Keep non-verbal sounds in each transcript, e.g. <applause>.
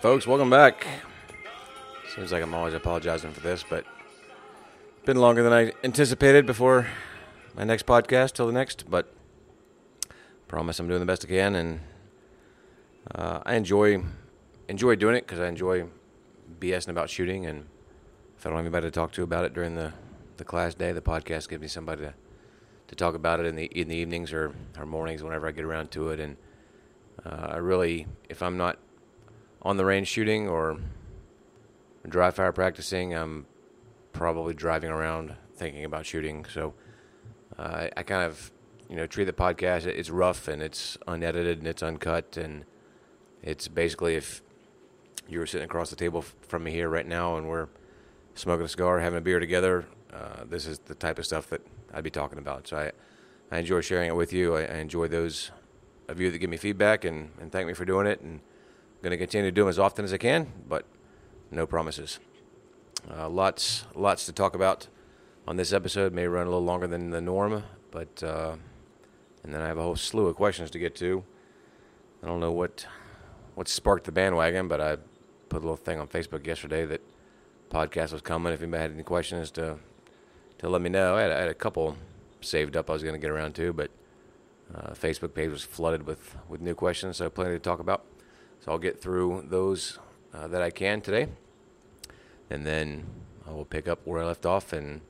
Folks, welcome back. Seems like I'm always apologizing for this, but been longer than I anticipated before my next podcast till the next. But promise I'm doing the best I can, and uh, I enjoy enjoy doing it because I enjoy BSing about shooting, and if I don't have anybody to talk to about it during the, the class day, the podcast gives me somebody to, to talk about it in the in the evenings or, or mornings whenever I get around to it, and uh, I really, if I'm not on the range shooting or dry fire practicing, I'm probably driving around thinking about shooting. So uh, I kind of, you know, treat the podcast. It's rough and it's unedited and it's uncut, and it's basically if you were sitting across the table from me here right now and we're smoking a cigar, having a beer together, uh, this is the type of stuff that I'd be talking about. So I, I enjoy sharing it with you. I, I enjoy those of you that give me feedback and, and thank me for doing it. And going to continue to do them as often as I can, but no promises. Uh, lots, lots to talk about on this episode. May run a little longer than the norm, but uh, and then I have a whole slew of questions to get to. I don't know what what sparked the bandwagon, but I put a little thing on Facebook yesterday that podcast was coming. If anybody had any questions to to let me know, I had, I had a couple saved up. I was going to get around to, but uh, Facebook page was flooded with with new questions, so plenty to talk about. So I'll get through those uh, that I can today, and then I will pick up where I left off and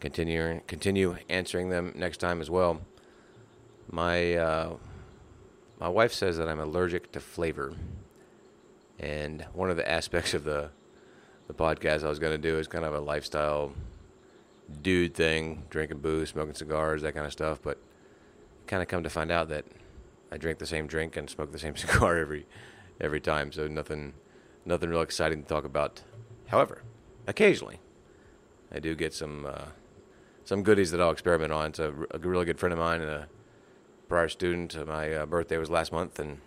continue continue answering them next time as well. My uh, my wife says that I'm allergic to flavor, and one of the <laughs> aspects of the the podcast I was going to do is kind of a lifestyle dude thing, drinking booze, smoking cigars, that kind of stuff. But kind of come to find out that I drink the same drink and smoke the same <laughs> cigar every every time. So nothing nothing real exciting to talk about. However, occasionally I do get some uh, some goodies that I'll experiment on. It's a, a, really good friend of mine and a prior student. My uh, birthday was last month, and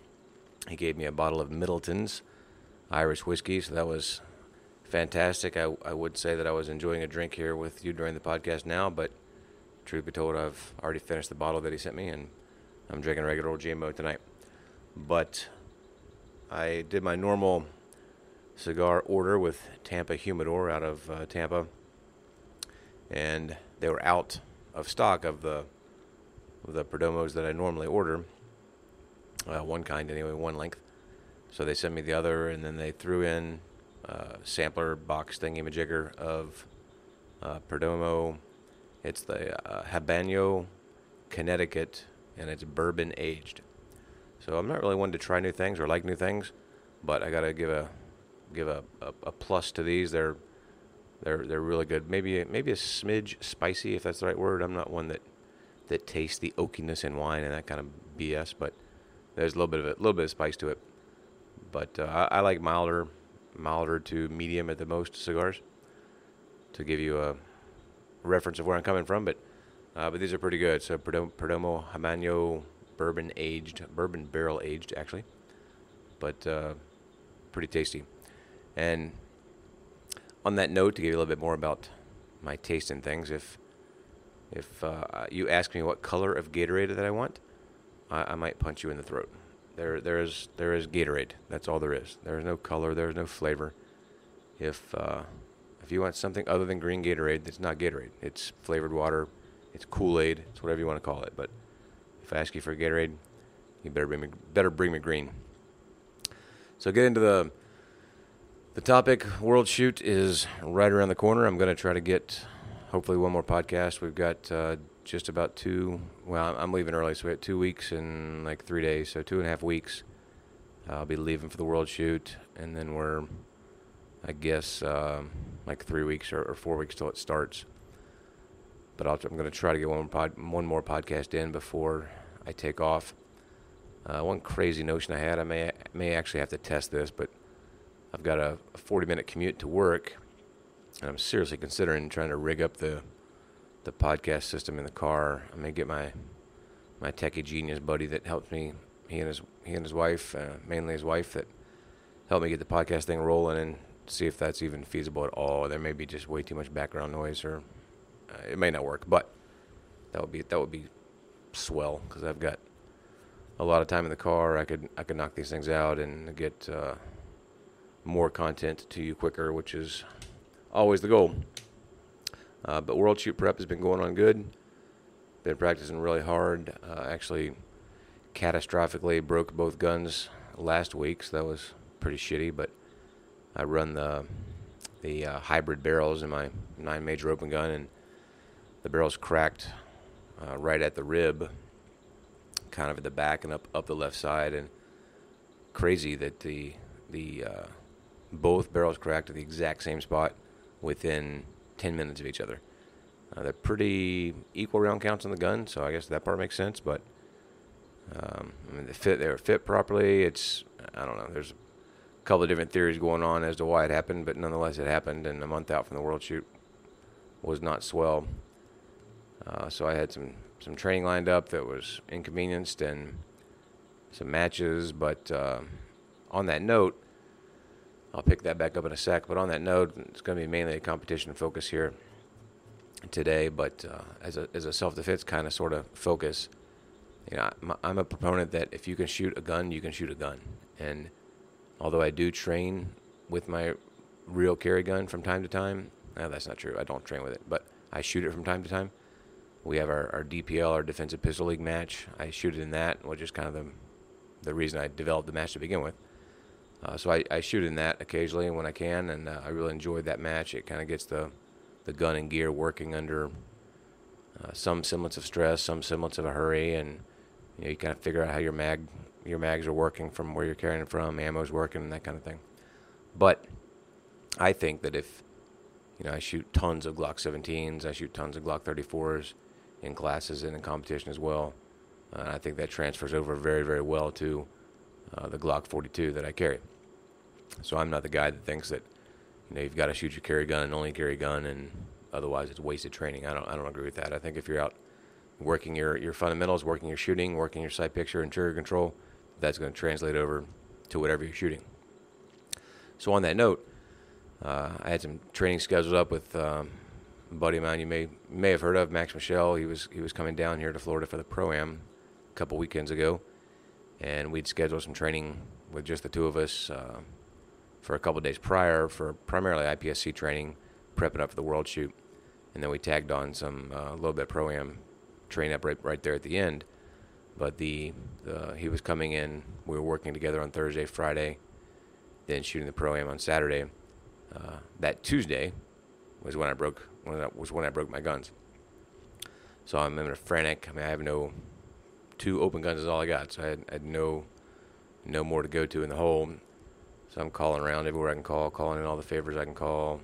he gave me a bottle of Midleton's Irish whiskey. So that was fantastic. I, I would say that I was enjoying a drink here with you during the podcast now, but truth be told, I've already finished the bottle that he sent me, and I'm drinking regular old GMO tonight. But I did my normal cigar order with Tampa Humidor out of uh, Tampa, and they were out of stock of the of the Perdomos that I normally order. Uh, one kind anyway, one length. So they sent me the other, and then they threw in uh, sampler box thingy majigger of uh, Perdomo. It's the uh, Habanero, Connecticut, and it's bourbon aged. So I'm not really one to try new things or like new things, but I gotta give a give a, a, a plus to these. They're they're they're really good. Maybe maybe a smidge spicy if that's the right word. I'm not one that that tastes the oakiness in wine and that kind of BS, but there's a little bit of a little bit of spice to it. But uh, I, I like milder milder to medium at the most cigars to give you a reference of where I'm coming from. But uh, but these are pretty good. So Perdomo, Perdomo Habanero bourbon aged, bourbon barrel aged actually, but uh, pretty tasty. And on that note, to give you a little bit more about my taste in things, if if uh, you ask me what color of Gatorade that I want, I, I might punch you in the throat. There, there is there is Gatorade. That's all there is. There is no color. There is no flavor. If uh, if you want something other than green Gatorade, it's not Gatorade. It's flavored water. It's Kool Aid. It's whatever you want to call it. But if I ask you for a Gatorade, you better bring me better bring me green. So get into the the topic. World Shoot is right around the corner. I'm going to try to get hopefully one more podcast. We've got uh, just about two. Well, I'm leaving early, so we have two weeks and like three days, so two and a half weeks. I'll be leaving for the World Shoot, and then we're, I guess, uh, like three weeks or, or, four weeks till it starts. But i am going to try to get one pod, one more podcast in before I take off. Uh, one crazy notion I had, I may may actually have to test this, but I've got a, a 40 minute commute to work, and I'm seriously considering trying to rig up the the podcast system in the car. I'm gonna get my my techie genius buddy that helps me. He and his he and his wife, uh, mainly his wife, that helped me get the podcast thing rolling and see if that's even feasible at all. There may be just way too much background noise, or uh, it may not work. But that would be that would be swell because I've got a lot of time in the car. I could I could knock these things out and get uh, more content to you quicker, which is always the goal. Uh, but World Shoot Prep has been going on good. Been practicing really hard. Uh, actually, catastrophically broke both guns last week, so that was pretty shitty. But I run the the uh, hybrid barrels in my nine major open gun, and the barrels cracked uh, right at the rib, kind of at the back and up up the left side, and crazy that the the uh, both barrels cracked at the exact same spot within 10 minutes of each other. Uh, they're pretty equal round counts on the gun, so I guess that part makes sense. But um, I mean, they fit. They were fit properly. It's I don't know. There's a couple of different theories going on as to why it happened, but nonetheless, it happened. And a month out from the world shoot was not swell. Uh, so I had some some training lined up that was inconvenienced and some matches. But uh, on that note, I'll pick that back up in a sec. But on that note, it's going to be mainly a competition focus here today. But uh, as a as a self defense kind of sort of focus, you know, I'm a proponent that if you can shoot a gun, you can shoot a gun. And although I do train with my real carry gun from time to time, no, that's not true. I don't train with it, but I shoot it from time to time. We have our, our DPL, our Defensive Pistol League match. I shoot it in that, which is kind of the the reason I developed the match to begin with. Uh, so I, I, shoot in that occasionally when I can, and uh, I really enjoyed that match. It kind of gets the, the gun and gear working under uh, some semblance of stress, some semblance of a hurry, and you, know, you kind of figure out how your mag your mags are working from where you're carrying it from, ammo's working, and that kind of thing. But I think that if you know I shoot tons of Glock 17s, I shoot tons of Glock 34s in classes and in competition as well. Uh, I think that transfers over very very well to uh, the Glock 42 that I carry. So I'm not the guy that thinks that you know you've got to shoot your carry gun and only carry gun, and otherwise it's wasted training. I don't I don't agree with that. I think if you're out working your your fundamentals, working your shooting, working your sight picture and trigger control, that's going to translate over to whatever you're shooting. So on that note, uh, I had some training scheduled up with um, buddy of mine you may may have heard of, Max Michel. He was he was coming down here to Florida for the pro am a couple weekends ago and we'd scheduled some training with just the two of us uh, for a couple days prior for primarily IPSC training, prepping up for the world shoot, and then we tagged on some uh, little bit pro am train up right right there at the end. But the, the he was coming in. We were working together on Thursday, Friday, then shooting the pro am on Saturday. Uh, that Tuesday was when I broke when I, was when I broke my guns. So I'm in a frantic. I mean, I have no two open guns is all I got. So I had, I had no no more to go to in the hole. So I'm calling around everywhere I can call, calling in all the favors I can call,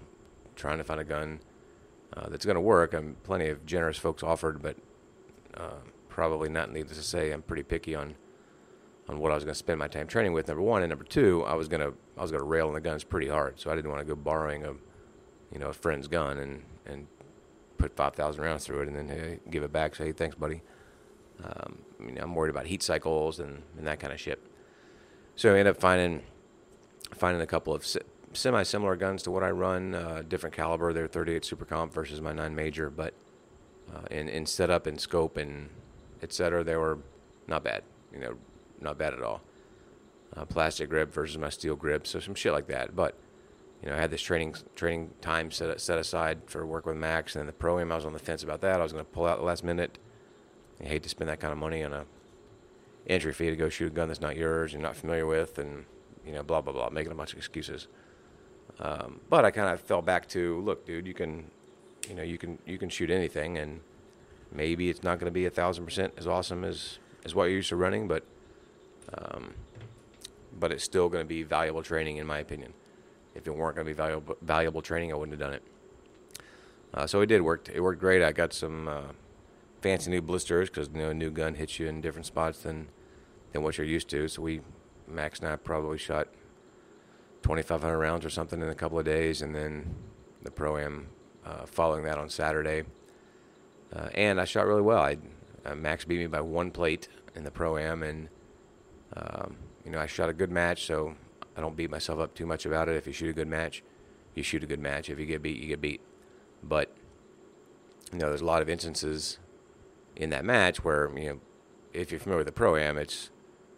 trying to find a gun uh, that's going to work. I'm plenty of generous folks offered, but uh, probably not needless to say, I'm pretty picky on on what I was going to spend my time training with. Number one, and number two, I was going to I was going to rail on the guns pretty hard, so I didn't want to go borrowing a you know a friend's gun and and put five thousand rounds through it and then hey, give it back. Say thanks, buddy. Um, I'm worried about heat cycles and, and that kind of shit. So I ended up finding finding a couple of semi-similar guns to what I run, uh, different caliber. They're 38 Super Comp versus my 9 Major, but uh, in in setup and scope and etc. They were not bad. You know, not bad at all. Uh, plastic grip versus my steel grip, so some shit like that. But you know, I had this training training time set set aside for work with Max, and then the pro am. I was on the fence about that. I was going to pull out the last minute you hate to spend that kind of money on a entry fee to go shoot a gun that's not yours, you're not familiar with, and you know, blah blah blah, making a bunch of excuses. Um, but I kind of fell back to, look, dude, you can, you know, you can you can shoot anything, and maybe it's not going to be a thousand percent as awesome as as what you're used to running, but um, but it's still going to be valuable training, in my opinion. If it weren't going to be valuable valuable training, I wouldn't have done it. Uh, so it did work. It worked great. I got some uh, fancy new blisters because you know new gun hits you in different spots than than what you're used to. So we Max and I probably shot 2,500 rounds or something in a couple of days, and then the pro am uh, following that on Saturday. Uh, and I shot really well. I uh, Max beat me by one plate in the pro am, and um, you know I shot a good match. So I don't beat myself up too much about it. If you shoot a good match, you shoot a good match. If you get beat, you get beat. But you know, there's a lot of instances in that match where you know if you're familiar with the pro am, it's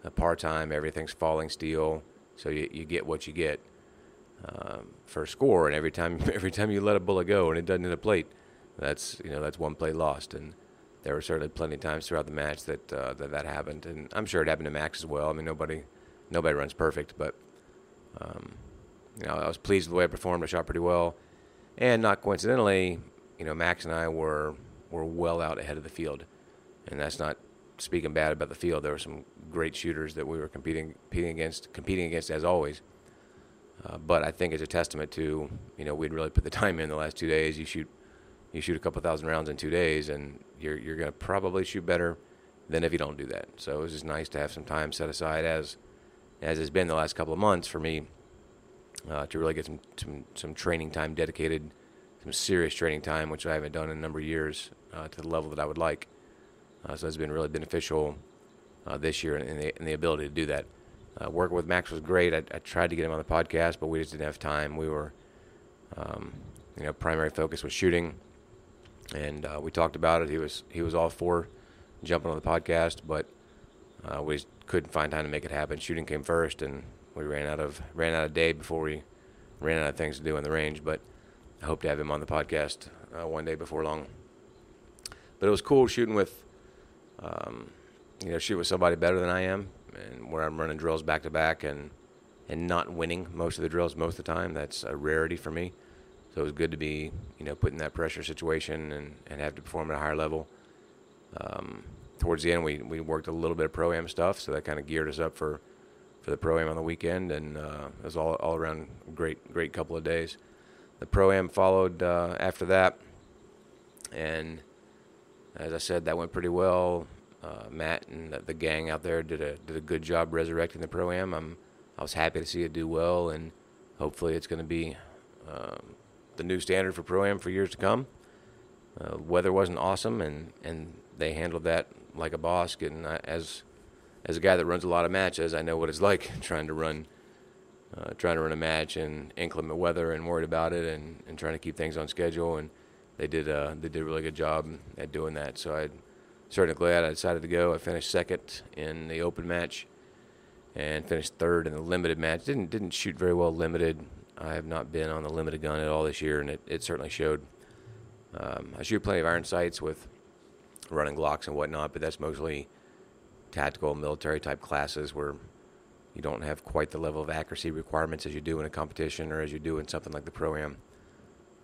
a par time, everything's falling steel, so you, you get what you get. um, for score, and every time <laughs> every time you let a bullet go and it doesn't hit a plate, that's you know that's one play lost. And there were certainly plenty of times throughout the match that uh, that that happened, and I'm sure it happened to Max as well. I mean, nobody nobody runs perfect, but um, you know I was pleased with the way I performed. I shot pretty well, and not coincidentally, you know Max and I were were well out ahead of the field, and that's not speaking bad about the field. There were some great shooters that we were competing competing against competing against as always. Uh, but I think it's a testament to you know we'd really put the <laughs> time in the last two days. You shoot you shoot a couple thousand rounds in two days, and you're you're going to probably shoot better than if you don't do that. So it was just nice to have some time set aside as as has been the last couple of months for me uh, to really get some, some some training time dedicated, some serious training time, which I haven't done in a number of years uh, to the level that I would like. Uh, so it's been really beneficial uh, this year in the, the ability to do that. Uh, working with Max was great. I, I, tried to get him on the podcast, but we just didn't have time. We were, um, you know, primary focus was shooting, and uh, we talked about it. He was he was all for jumping on the podcast, but uh, we couldn't find time to make it happen. Shooting came first, and we ran out of ran out of day before we ran out of things to do in the range. But I hope to have him on the podcast uh, one day before long. But it was cool shooting with, um, you know, shoot with somebody better than I am and where I'm running drills back to back and and not winning most of the drills most of the time. That's a rarity for me. So it was good to be, you know, put in that pressure situation and, and have to perform at a higher level. Um, towards the end, we, we worked a little bit of pro am stuff, so that kind of geared us up for, for the pro am on the weekend, and uh, it was all all around great great couple of days. The pro am followed uh, after that, and as I said, that went pretty well. Uh, Matt and the, the, gang out there did a did a good job resurrecting the pro am. I'm I was happy to see it do well, and hopefully it's going to be um, the new standard for pro am for years to come. Uh, weather wasn't awesome, and, and they handled that like a boss. And as as a guy that runs a lot of matches, I know what it's <laughs> like trying to run uh, trying to run a match in inclement weather and worried about it, and, and trying to keep things on schedule. And they did uh, they did a really good job at doing that. So I certainly glad I decided to go. I finished second in the open match and finished third in the limited match. Didn't didn't shoot very well limited. I have not been on the limited gun at all this year, and it, it certainly showed. Um, I shoot plenty of iron sights with running Glocks and whatnot, but that's mostly tactical military type classes where you don't have quite the level of accuracy requirements as you do in a competition or as you do in something like the pro am.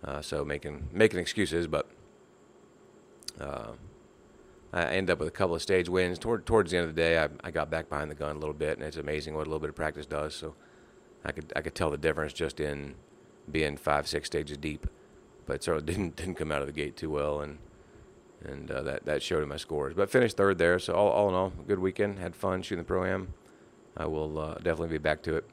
Uh, so making making excuses, but uh, I ended up with a couple of stage wins. Toward towards the end of the day, I, I got back behind the gun a little bit, and it's amazing what a little bit of practice does. So I could I could tell the difference just in being five six stages deep, but certainly <laughs> didn't didn't come out of the gate too well, and and uh, that that showed in my scores. But finished third there, so all, all in all, good weekend. Had fun shooting the pro am. I will uh, definitely be back to it.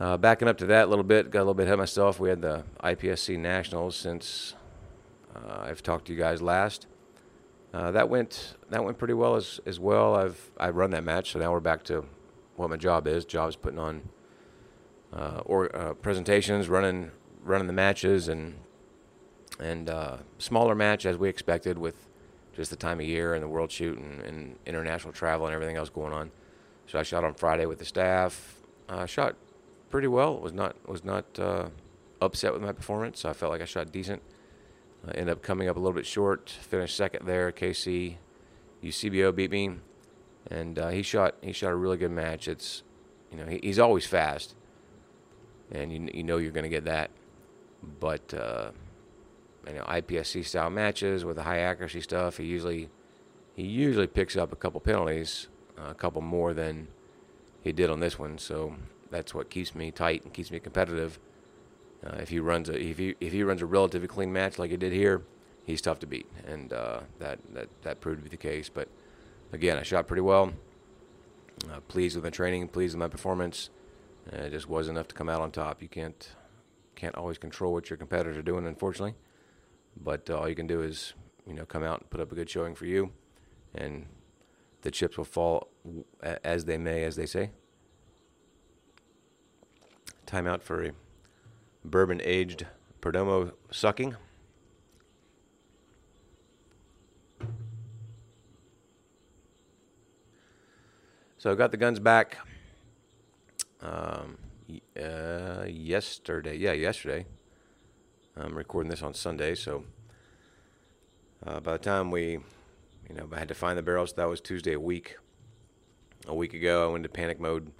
Uh, backing up to that a little bit, got a little bit ahead of myself. We had the IPSC Nationals since uh, I've talked to you guys last. Uh, that went that went pretty well as as well. I've I run that match, so now we're back to what my job is. Job's putting on uh, or presentations, running running the matches, and and uh, smaller match as we expected with just the time of year and the world shoot and, and, international travel and everything else going on. So I shot on Friday with the staff. I shot pretty well. Was not was not uh, upset with my performance. I felt like I shot decent. I ended up coming up a little bit short. Finished second there. KC Eusebio beat me, and uh, he shot he shot a really good match. It's you know he, he's always fast, and you you know you're going to get that, but uh, you know IPSC style matches with the high accuracy stuff, he usually he usually picks up a couple penalties, uh, a couple more than he did on this one. So that's what keeps me tight and keeps me competitive. Uh, if he runs a if he if he runs a relatively clean match like he did here, he's tough to beat, and uh, that that that proved to be the case. But again, I shot pretty well. Uh, pleased with my training, pleased with my performance. Uh, it just wasn't enough to come out on top. You can't can't always control what your competitors are doing, unfortunately. But uh, all you can do is you know come out and put up a good showing for you, and the chips will fall as they may, as they say. Time out for a bourbon aged Perdomo sucking. So I got the guns back. Um, uh, yesterday. Yeah, yesterday. I'm recording this on Sunday, so uh, by the time we, you know, I had to find the barrels, that was Tuesday a week. A week ago, I went into panic mode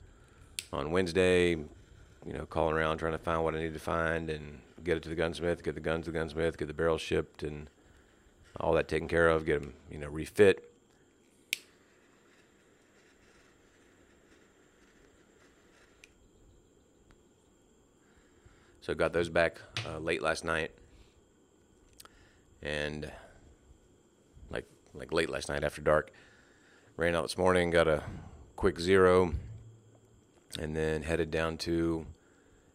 on Wednesday, you know, calling around trying to find what I needed to find and get it to the gunsmith, get the guns to the gunsmith, get the barrels shipped, and all that taken care of, get them, you know, refit. So got those back uh, late last night, and like like late last night after dark. Ran out this morning, got a quick zero, and then headed down to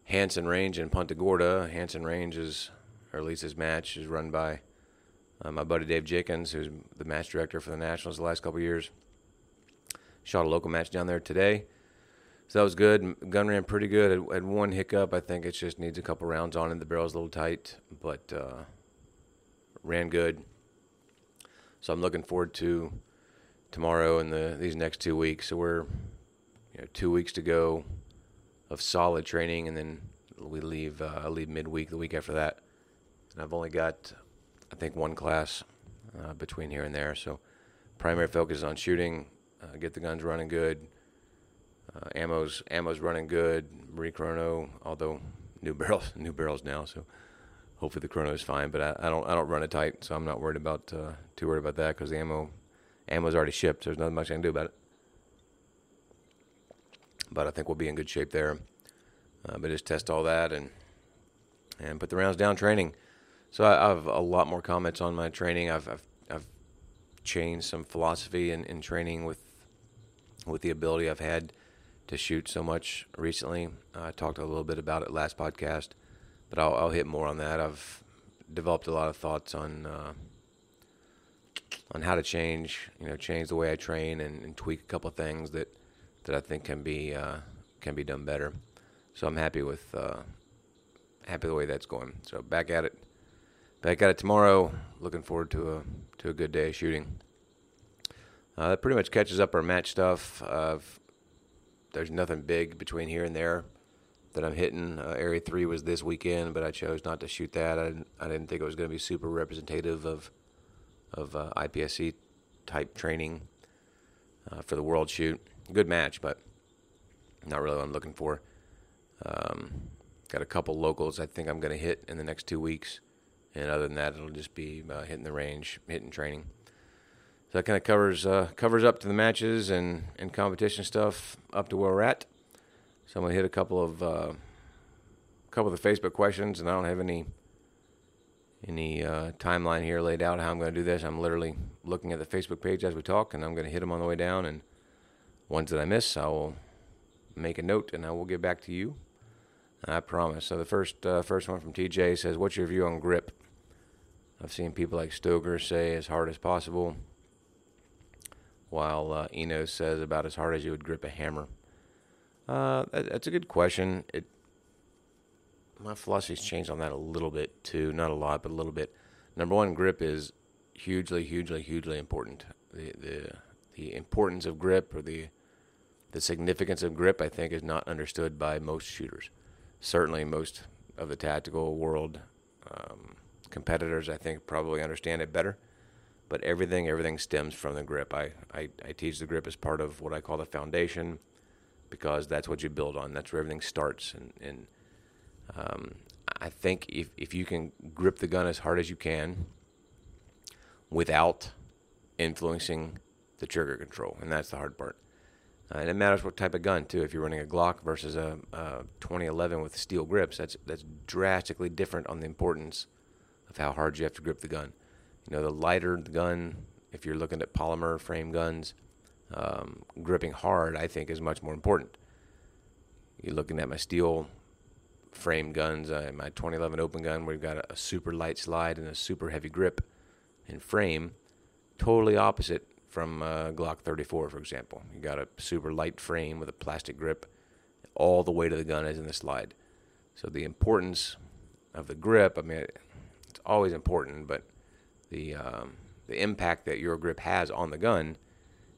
Hanson Range in Punta Gorda. Hanson Range is, or at least his match is run by uh, my buddy Dave Jenkins, who's the match director for the Nationals the last couple years. Shot a local match down there today. So that was good. Gun ran pretty good. Had, had one hiccup. I think it just needs a couple rounds on it. The barrel's a little tight, but uh, ran good. So I'm looking forward to tomorrow and the these next two weeks. So we're you know two weeks to go of solid training, and then we leave. Uh, I leave midweek the week after that, and I've only got I think one class uh, between here and there. So primary focus is on shooting, uh, get the guns running good. Uh, ammo's ammo's running good. Marie Chrono, although new barrels <laughs> new barrels now, so hopefully the chrono is fine. But I, I, don't I don't run it tight, so I'm not worried about uh, too worried about that because the ammo ammo's already shipped. So there's nothing much I can do about it. But I think we'll be in good shape there. Uh, but just test all that and and put the rounds down training. So I, I have a lot more comments on my training. I've I've, I've changed some philosophy in, in training with with the ability I've had to shoot so much recently. I talked a little bit about it last podcast, but I'll, I'll hit more on that. I've developed a lot of thoughts on uh, on how to change, you know, change the way I train and, and tweak a couple of things that that I think can be uh, can be done better. So I'm happy with uh, happy the way that's going. So back at it, back at it tomorrow. Looking forward to a to a good day of shooting. Uh, that pretty much catches up our match stuff. There's nothing big between here and there that I'm hitting. Uh, Area three was this weekend, but I chose not to shoot that. I didn't, I didn't think it was going to be super representative of of uh, IPSC type training uh, for the world shoot. Good match, but not really what I'm looking for. Um, got a couple locals I think I'm going to hit in the next two weeks, and other than that, it'll just be uh, hitting the range, hitting training. So that kind of covers uh, covers up to the matches and, and competition stuff up to where we're at. So I'm gonna hit a couple of uh, couple of the Facebook questions, and I don't have any any uh, timeline here laid out how I'm to do this. I'm literally looking at the Facebook page as we talk, and I'm to hit them on the way down. And ones that I miss, I will make a note, and I will get back to you. I promise. So the first uh, first one from TJ says, "What's your view on grip?" I've seen people like Stoeger say as hard as possible, while uh, Eno says about as hard as you would grip a hammer. Uh, that, that's a good question. It my philosophy's changed on that a little bit too, not a lot, but a little bit. Number one, grip is hugely, hugely, hugely important. The the the importance of grip or the the significance of grip, I think, is not understood by most shooters. Certainly, most of the tactical world um, competitors, I think, probably understand it better. But everything, everything stems from the grip. I, I, I teach the grip as part of what I call the foundation because that's what you build on. That's where everything starts. And, and um, I think if, if you can grip the gun as hard as you can without influencing the trigger control, and that's the hard part. Uh, and it matters what type of gun too. If you're running a Glock versus a, a 2011 with steel grips, that's that's drastically different on the importance of how hard you have to grip the gun. You know, the lighter the gun, if you're looking at polymer frame guns, um, gripping hard, I think, is much more important. You're looking at my steel frame guns, uh, my 2011 open gun, where you've got a, a super light slide and a super heavy grip and frame, totally opposite from uh, Glock 34, for example. You got a super light frame with a plastic grip. All the weight of the gun is in the slide. So the importance of the grip, I mean, it's always important, but the um, the impact that your grip has on the gun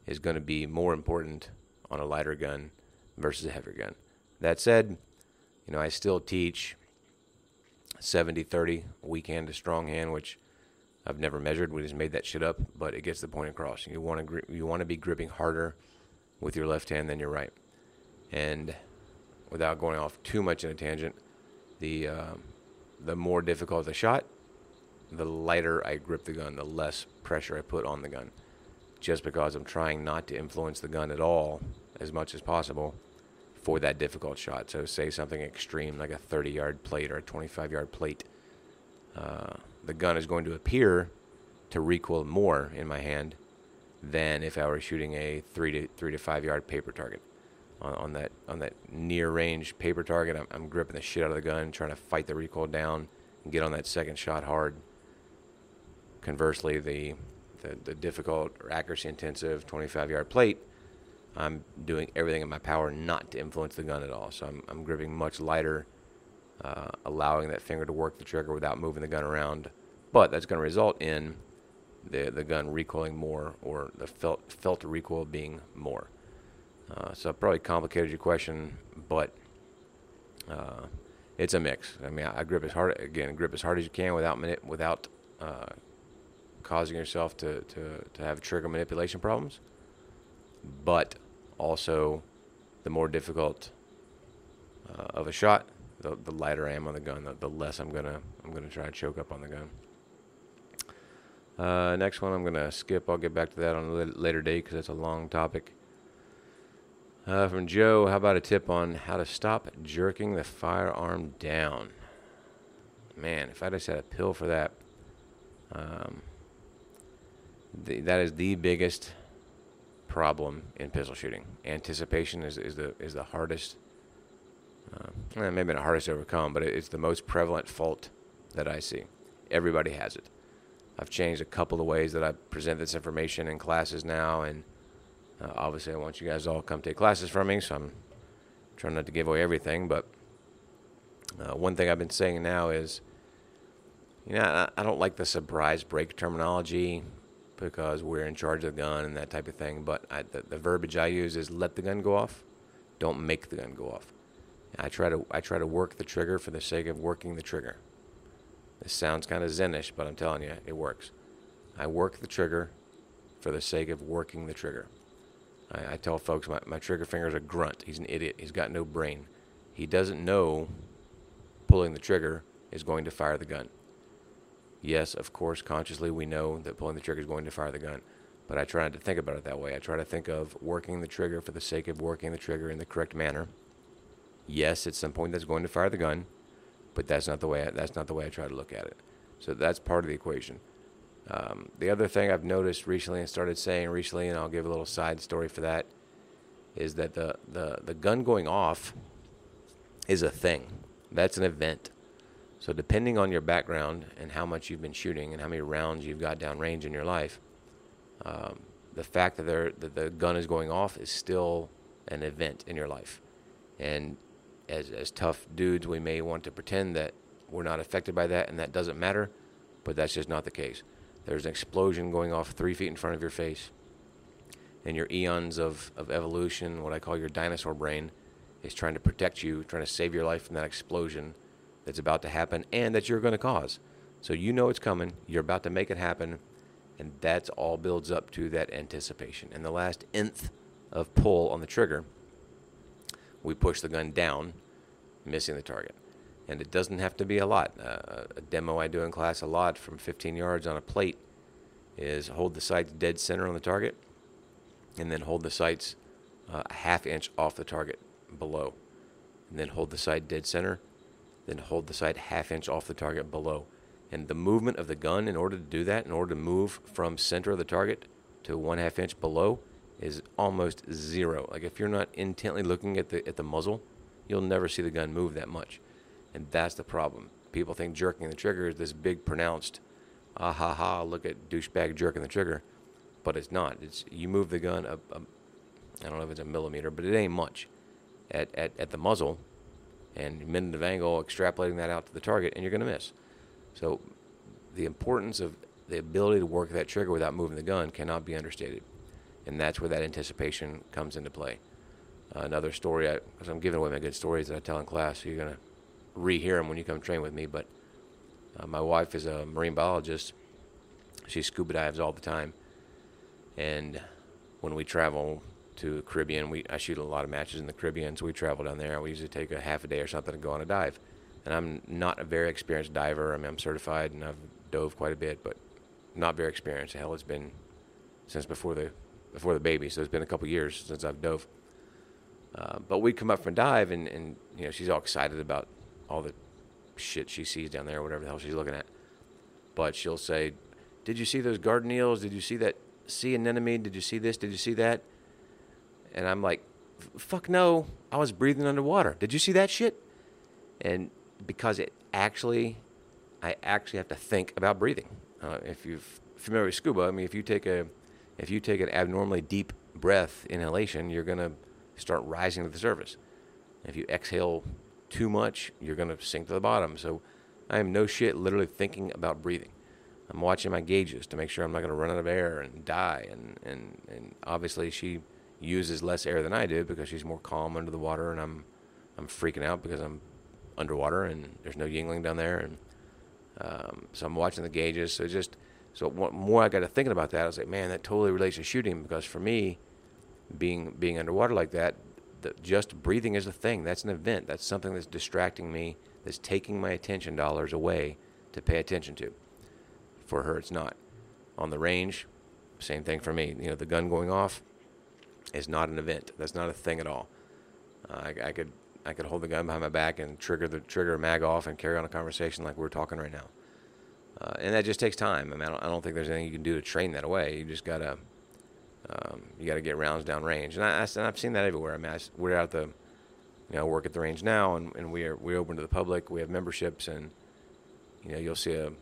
is going to be more important on a lighter gun versus a heavier gun. That said, You know, I still teach 70 30 weak hand to strong hand, which I've never measured. We just made that shit up, but it gets the point across. You want to gri- you want to be gripping harder with your left hand than your right. And without going off too much in a tangent, the uh, the more difficult the shot, the lighter I grip the gun, the less pressure I put on the gun. Just because I'm trying not to influence the gun at all as much as possible for that difficult shot. So, say something extreme like a 30 yard plate or a 25 yard plate. Uh, the gun is going to appear to recoil more in my hand than if I were shooting a three to three to five yard paper target. On, on that on that near range paper target, I'm, I'm gripping the shit out of the gun, trying to fight the recoil down and get on that second shot hard. Conversely, the the, the difficult or accuracy intensive 25 yard plate, I'm doing everything in my power not to influence the gun at all. So I'm, I'm gripping much lighter, uh, allowing that finger to work the trigger without moving the gun around. But that's going to result in the, the gun recoiling more or the felt, felt recoil being more. Uh, so I probably complicated your question, but uh, it's a mix. I mean, I, grip as hard again, grip as hard as you can without without uh, causing yourself to, to, to have trigger manipulation problems. But also, the more difficult uh, of a shot, the, the lighter I am on the gun, the, the less I'm gonna I'm gonna try to choke up on the gun. Uh, next one I'm gonna skip. I'll get back to that on a later date because it's a long topic. Uh, from Joe, how about a tip on how to stop jerking the firearm down? Man, if I just had a pill for that, um, the, that is the biggest problem in pistol shooting. Anticipation is, is the is the hardest, uh, maybe not hardest to overcome, but it's the most prevalent fault that I see. Everybody has it. I've changed a couple of ways that I present this information in classes now, and uh, obviously I want you guys all come take classes from me, so I'm trying not to give away everything. But uh, one thing I've been saying now is, you know, I, I don't like the surprise break terminology because we're in charge of the gun and that type of thing. But I, the, the verbiage I use is let the gun go off, don't make the gun go off. I try to I try to work the trigger for the sake of working the trigger. This sounds kind of zenish, but I'm telling you, it works. I work the trigger for the sake of working the trigger. I, I tell folks my, my trigger finger's a grunt. He's an idiot. He's got no brain. He doesn't know pulling the trigger is going to fire the gun. Yes, of course, consciously we know that pulling the trigger is going to fire the gun. But I try not to think about it that way. I try to think of working the trigger for the sake of working the trigger in the correct manner. Yes, at some point that's going to fire the gun, but that's not the way. I, that's not the way I try to look at it. So that's part of the equation. Um, the other thing I've noticed recently and started saying recently, and I'll give a little side story for that, is that the, the, the gun going off is a thing. That's an event. So, depending on your background and how much you've been shooting and how many rounds you've got down range in your life, um, the fact that, that the gun is going off is still an event in your life. And as, as tough dudes, we may want to pretend that we're not affected by that and that doesn't matter, but that's just not the case. There's an explosion going off three feet in front of your face, and your eons of, of evolution, what I call your dinosaur brain, is trying to protect you, trying to save your life from that explosion that's about to happen and that you're going to cause. So you know it's coming, you're about to make it happen, and that's all builds up to that anticipation. And the last nth of pull on the trigger, we push the gun down, missing the target. And it doesn't have to be a lot. Uh, a demo I do in class a lot from 15 yards on a plate is hold the sights dead center on the target, and then hold the sights uh, a half inch off the target below, and then hold the sight dead center, then hold the sight half inch off the target below. And the movement of the gun, in order to do that, in order to move from center of the target to one half inch below, is almost zero. Like if you're not intently looking at the at the muzzle, you'll never see the gun move that much. And that's the problem. People think jerking the trigger is this big pronounced, ah ha ha, look at douchebag jerking the trigger, but it's not. It's you move the gun I don't know if it's a millimeter, but it ain't much at, at, at the muzzle and minute of angle, extrapolating that out to the target, and you're going to miss. So the importance of the ability to work that trigger without moving the gun cannot be understated. And that's where that anticipation comes into play. Uh, another story, because I'm giving away my good stories that I tell in class, so you're gonna rehear them when you come train with me. But uh, my wife is a marine biologist. She scuba dives all the time, and when we travel to Caribbean, we I shoot a lot of matches in the Caribbean, so we travel down there. We usually take a half a day or something to go on a dive. And I'm not a very experienced diver. I mean, I'm certified and I've dove quite a bit, but not very experienced. Hell, it's been since before the before the baby, so it's been a couple years since I've dove. Uh, but we'd come up from dive, and, and you know she's all excited about all the shit she sees down there, whatever the hell she's looking at. But she'll say, "Did you see those garden eels? Did you see that sea anemone? Did you see this? Did you see that?" And I'm like, "Fuck no! I was breathing underwater. Did you see that shit?" And because it actually, I actually have to think about breathing. Uh, if you're familiar with scuba, I mean, if you take a, if you take an abnormally deep breath inhalation, you're gonna start rising to the surface. If you exhale too much, you're gonna sink to the bottom. So, I am no shit literally thinking about breathing. I'm watching my gauges to make sure I'm not gonna run out of air and die. And and and obviously she uses less air than I do because she's more calm under the water, and I'm I'm freaking out because I'm underwater and there's no Yuengling down there, and um, so I'm watching the gauges. So just so more I got to thinking about that, I was like, man, that totally relates to shooting because for me, being being underwater like that, the, just breathing is a thing. That's an event. That's something that's distracting me. That's taking my attention dollars away to pay attention to. For her, it's not. On the range, same thing for me. You know, the gun going off is not an event. That's not a thing at all. Uh, I, I could I could hold the gun behind my back and trigger the trigger mag off and carry on a conversation like we're talking right now. Uh, and that just takes time. I mean, I don't, I don't, think there's anything you can do to train that away. You just gotta um, you gotta get rounds down range, and, I, have seen that everywhere. I mean, I, we're at the you know work at the range now, and, and we are we open to the public. We have memberships, and you know you'll see a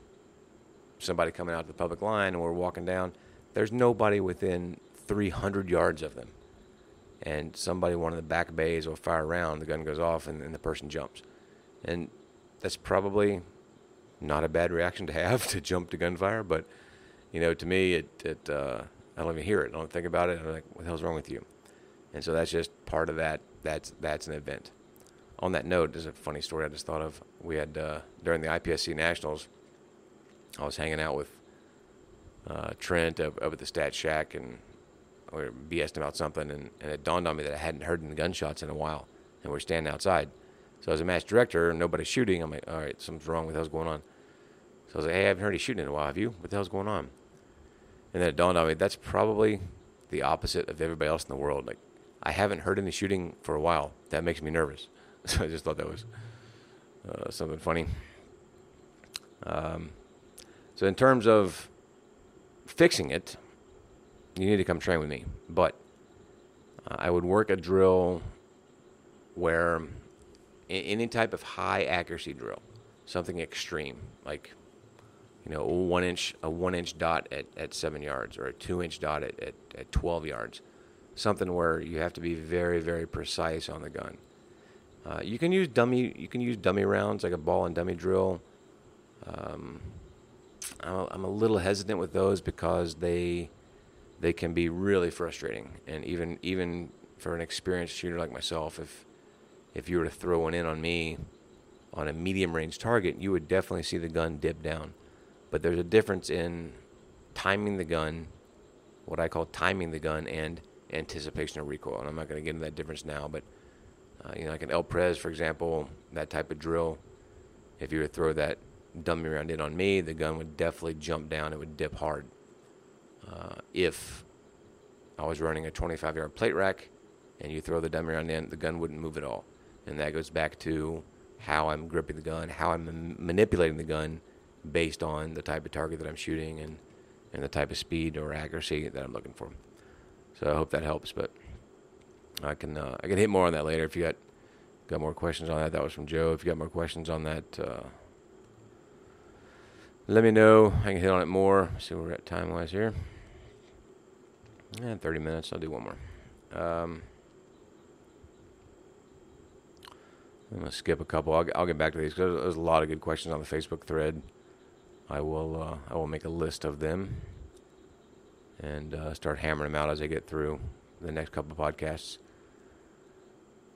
somebody coming out to the public line, and we're walking down. There's nobody within 300 yards of them and somebody one of the back bays will fire around, the gun goes off, and, and the person jumps. And that's probably not a bad reaction to have <laughs> to jump to gunfire, but you know, to me, it, it uh, I don't even hear it. I don't think about it. I'm like, what the hell's wrong with you? And so that's just part of that. That's that's an event. On that note, there's a funny story I just thought of. We had uh, during the IPSC Nationals, I was hanging out with uh, Trent up, up at the Stat Shack, and were BSing about something, and, and it dawned on me that I hadn't heard any gunshots in a while, and we're standing outside. So as a match director, nobody's shooting. I'm like, all right, something's wrong. What the hell's going on? So I was like, hey, I haven't heard any shooting in a while. Have you? What the hell's going on? And then it dawned on me that's probably the opposite of everybody else in the world. Like, I haven't heard any shooting for a while. That makes me nervous. <laughs> So I just thought that was uh, something funny. Um, so in terms of fixing it, you need to come train with me. But uh, I would work a drill where any type of high accuracy drill, something extreme, like you know, a one inch a one inch dot at, at seven yards or a two inch dot at, at, at twelve yards, something where you have to be very very precise on the gun. Uh, you can use dummy you can use dummy rounds like a ball and dummy drill. Um, I'm a little hesitant with those because they they can be really frustrating. And even even for an experienced shooter like myself, if if you were to throw one in on me on a medium range target, you would definitely see the gun dip down. But there's a difference in timing the gun, what I call timing the gun, and anticipation of recoil. And I'm not going to get into that difference now, but uh, you know, like an El Pres, for example, that type of drill. If you were to throw that dummy round in on me, the gun would definitely jump down. It would dip hard. Uh, if I was running a 25 yard plate rack and you throw the dummy round in, the gun wouldn't move at all. And that goes back to how I'm gripping the gun, how I'm manipulating the gun based on the type of target that I'm shooting and, and the type of speed or accuracy that I'm looking for. So I hope that helps, but I can uh, I can hit more on that later if you got got more questions on that. That was from Joe. If you got more questions on that, uh, let me know. I can hit on it more. See where we're at time wise here. Yeah, 30 minutes. I'll do one more. Um, I'm gonna skip a couple. I'll, I'll get back to these because there's a lot of good questions on the Facebook thread. I will uh, I will make a list of them and uh, start hammering them out as I get through the next couple podcasts.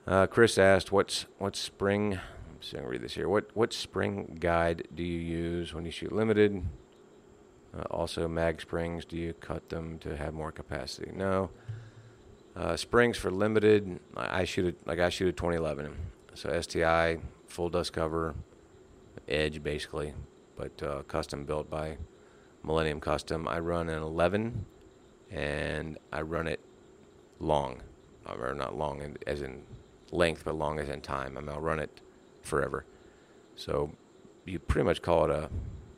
Uh, Chris asked, "What's what spring?" I'm just gonna read this here. What what spring guide do you use when you shoot limited? Uh, also, mag springs. Do you cut them to have more capacity? No. Uh, springs for limited. I shoot it like I shoot a 2011. So STI full dust cover, edge basically, but uh, custom built by Millennium Custom. I run an 11, and I run it long, or not long as in length, but long as in time. I mean, I'll run it forever. So you pretty much call it a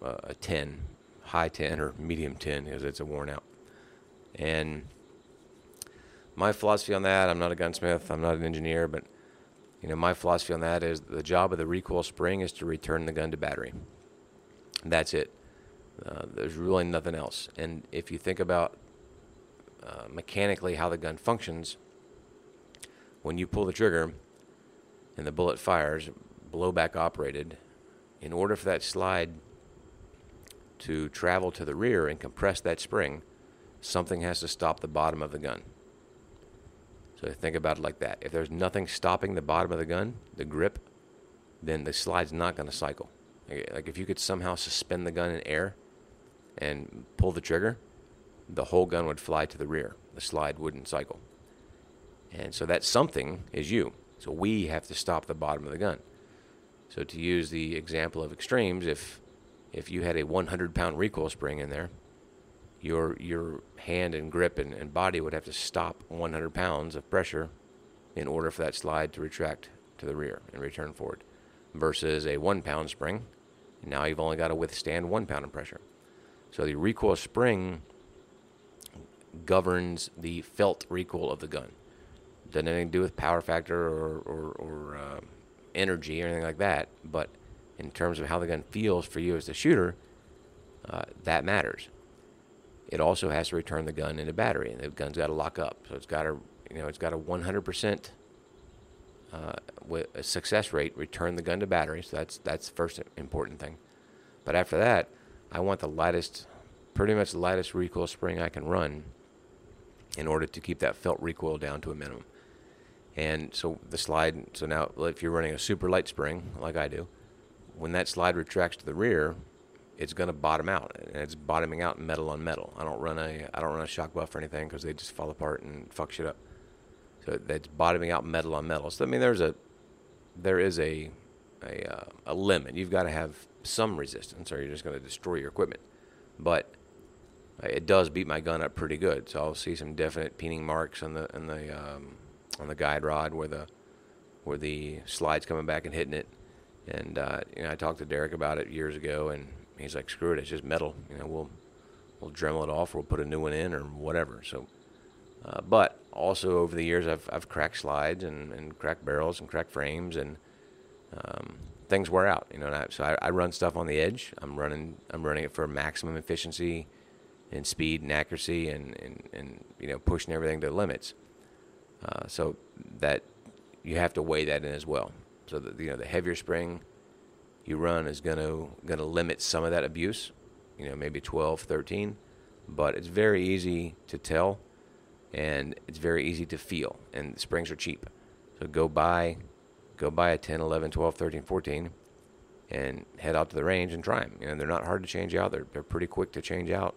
a 10, high 10 or medium 10 because it's a worn out. And my philosophy on that, I'm not a gunsmith, I'm not an engineer, but you know, my philosophy on that is the job of the recoil spring is to return the gun to battery. That's it. Uh, there's really nothing else. And if you think about uh, mechanically how the gun functions, when you pull the trigger and the bullet fires, blowback operated, in order for that slide to travel to the rear and compress that spring, something has to stop the bottom of the gun. So think about it like that. If there's nothing stopping the bottom of the gun, the grip, then the slide's not going to cycle. Like if you could somehow suspend the gun in air and pull the trigger, the whole gun would fly to the rear. The slide wouldn't cycle. And so that something is you. So we have to stop the bottom of the gun. So to use the example of extremes, if if you had a 100 pound recoil spring in there, your your hand and grip and, and body would have to stop 100 pounds of pressure in order for that slide to retract to the rear and return forward, versus a one pound spring. Now you've only got to withstand one pound of pressure. So the recoil spring governs the felt recoil of the gun doesn't anything to do with power factor or, or, or uh, energy or anything like that. But in terms of how the gun feels for you as the shooter, uh, that matters. It also has to return the gun into battery, and the gun's got to lock up. So it's got to, you know, it's got a 100% uh, with a success rate return the gun to battery. So that's that's the first important thing. But after that, I want the lightest, pretty much the lightest recoil spring I can run in order to keep that felt recoil down to a minimum. And so the slide, so now if you're running a super light spring like I do, when that slide retracts to the rear, it's going to bottom out, and it's bottoming out metal on metal. I don't run a I don't run a shock buff or anything because they just fall apart and fuck shit up. So that's bottoming out metal on metal. So I mean, there's a there is a a, uh, a limit. You've got to have some resistance, or you're just going to destroy your equipment. But it does beat my gun up pretty good. So I'll see some definite peening marks on the on the um, on the guide rod where the where the slide's coming back and hitting it. And uh, you know, I talked to Derek about it years ago, and he's like, "Screw it, it's just metal. You know, we'll we'll Dremel it off, or we'll put a new one in, or whatever." So, uh, but also over the years, I've I've cracked slides and, and cracked barrels and cracked frames, and um, things wear out. You know, I, so I, I run stuff on the edge. I'm running I'm running it for maximum efficiency and speed and accuracy, and and, and you know, pushing everything to the limits. Uh, so that you have to weigh that in as well. So that you know the heavier spring you run is going to going to limit some of that abuse. You know, maybe 12, 13, but it's very easy to tell, and it's very easy to feel. And springs are cheap, so go buy go buy a 10, 11, 12, 13, 14, and head out to the range and try them. You know, they're not hard to change out. They're they're pretty quick to change out,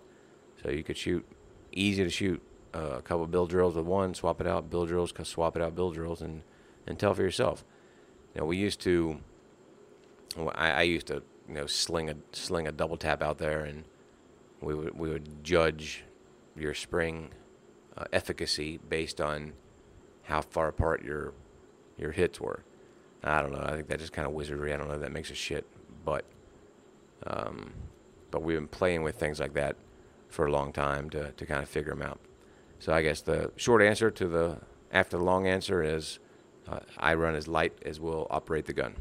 so you could shoot easy to shoot uh, a couple bill drills with one, swap it out, bill drills, swap it out, bill drills, and and tell for yourself. Know, we used to. I, I used to, you know, sling a sling a double tap out there, and we would we would judge your spring uh, efficacy based on how far apart your your hits were. I don't know. I think that's just kind of wizardry. I don't know if that makes a shit, but um, but we've been playing with things like that for a long time to to kind of figure them out. So I guess the short answer to the after the long answer is I run as light as will operate the gun.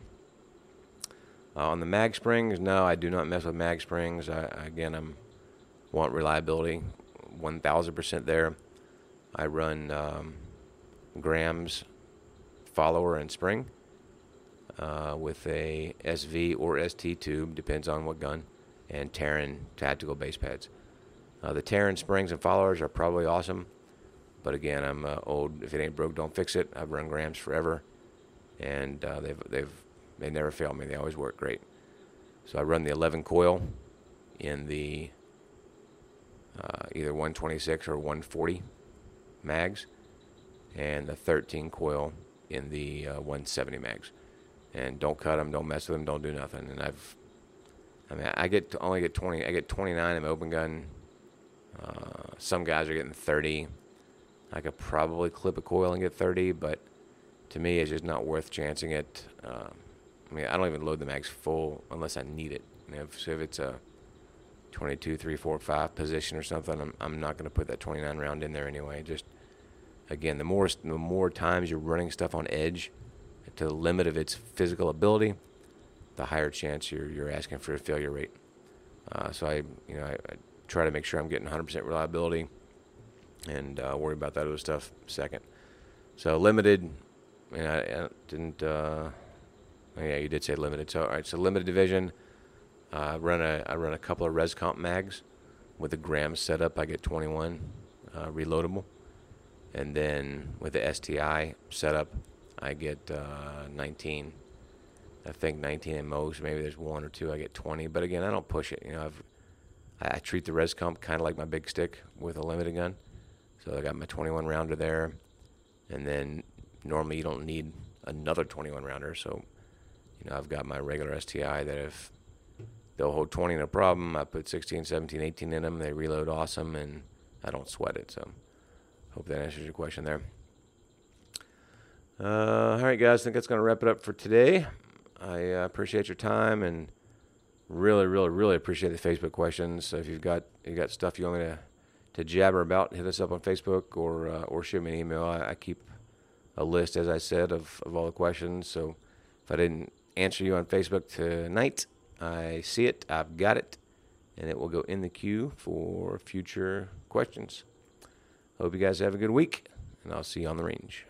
Uh, on the mag springs, no, I do not mess with mag springs. I, again, I'm want reliability, 1,000% there. I run um, grams follower and spring uh, with a SV or ST tube, depends on what gun, and Taran tactical base pads. Uh, the Taran springs and followers are probably awesome, but again, I'm uh, old. If it ain't broke, don't fix it. I've run grams forever, and uh, they've they've they never fail me. They always work great. So I run the 11 coil in the uh, either 126 or 140 mags, and the 13 coil in the uh, 170 mags. And don't cut them, don't mess with them, don't do nothing. And I've, I mean, I get to only get 20. I get 29 in open gun. Uh, some guys are getting 30. I could probably clip a coil and get 30, but to me, it's just not worth chancing it. Uh, I mean, I don't even load the mags full unless I need it. if, so if it's a 22, 3, 4, 5 position or something, I'm, I'm not going to put that 29 round in there anyway. Just again, the more the more times you're running stuff on edge to the limit of its physical ability, the higher chance you're you're asking for a failure rate. Uh, so I you know I, I, try to make sure I'm getting 100% reliability, and uh, worry about that other stuff second. So limited, and I, I didn't. Uh, oh yeah, you did say limited. So all right, so limited division. Uh, I run a I run a couple of ResComp mags with the gram setup. I get 21 uh, reloadable and then with the STI setup, I get uh, 19. I think 19 at most. Maybe there's one or two. I get 20. But again, I don't push it. You know, I've I, treat the ResComp kind of like my big stick with a limited gun. So I got my 21 rounder there, and then normally you don't need another 21 rounder. So you know, I've got my regular STI that if they'll hold 20 no problem, I put 16, 17, 18 in them. They reload awesome, and I don't sweat it. So. Hope that answers your question there. Uh, all right, guys. I think that's going to wrap it up for today. I uh, appreciate your time and really, really, really appreciate the Facebook questions. So if you've got you got stuff you want me to, to jabber about, hit us up on Facebook or uh, or shoot me an email. I, I, keep a list, as I said, of, of all the questions. So if I didn't answer you on Facebook tonight, I see it, I've got it, and it will go in the queue for future questions. Hope you guys have a good week, and I'll see you on the range.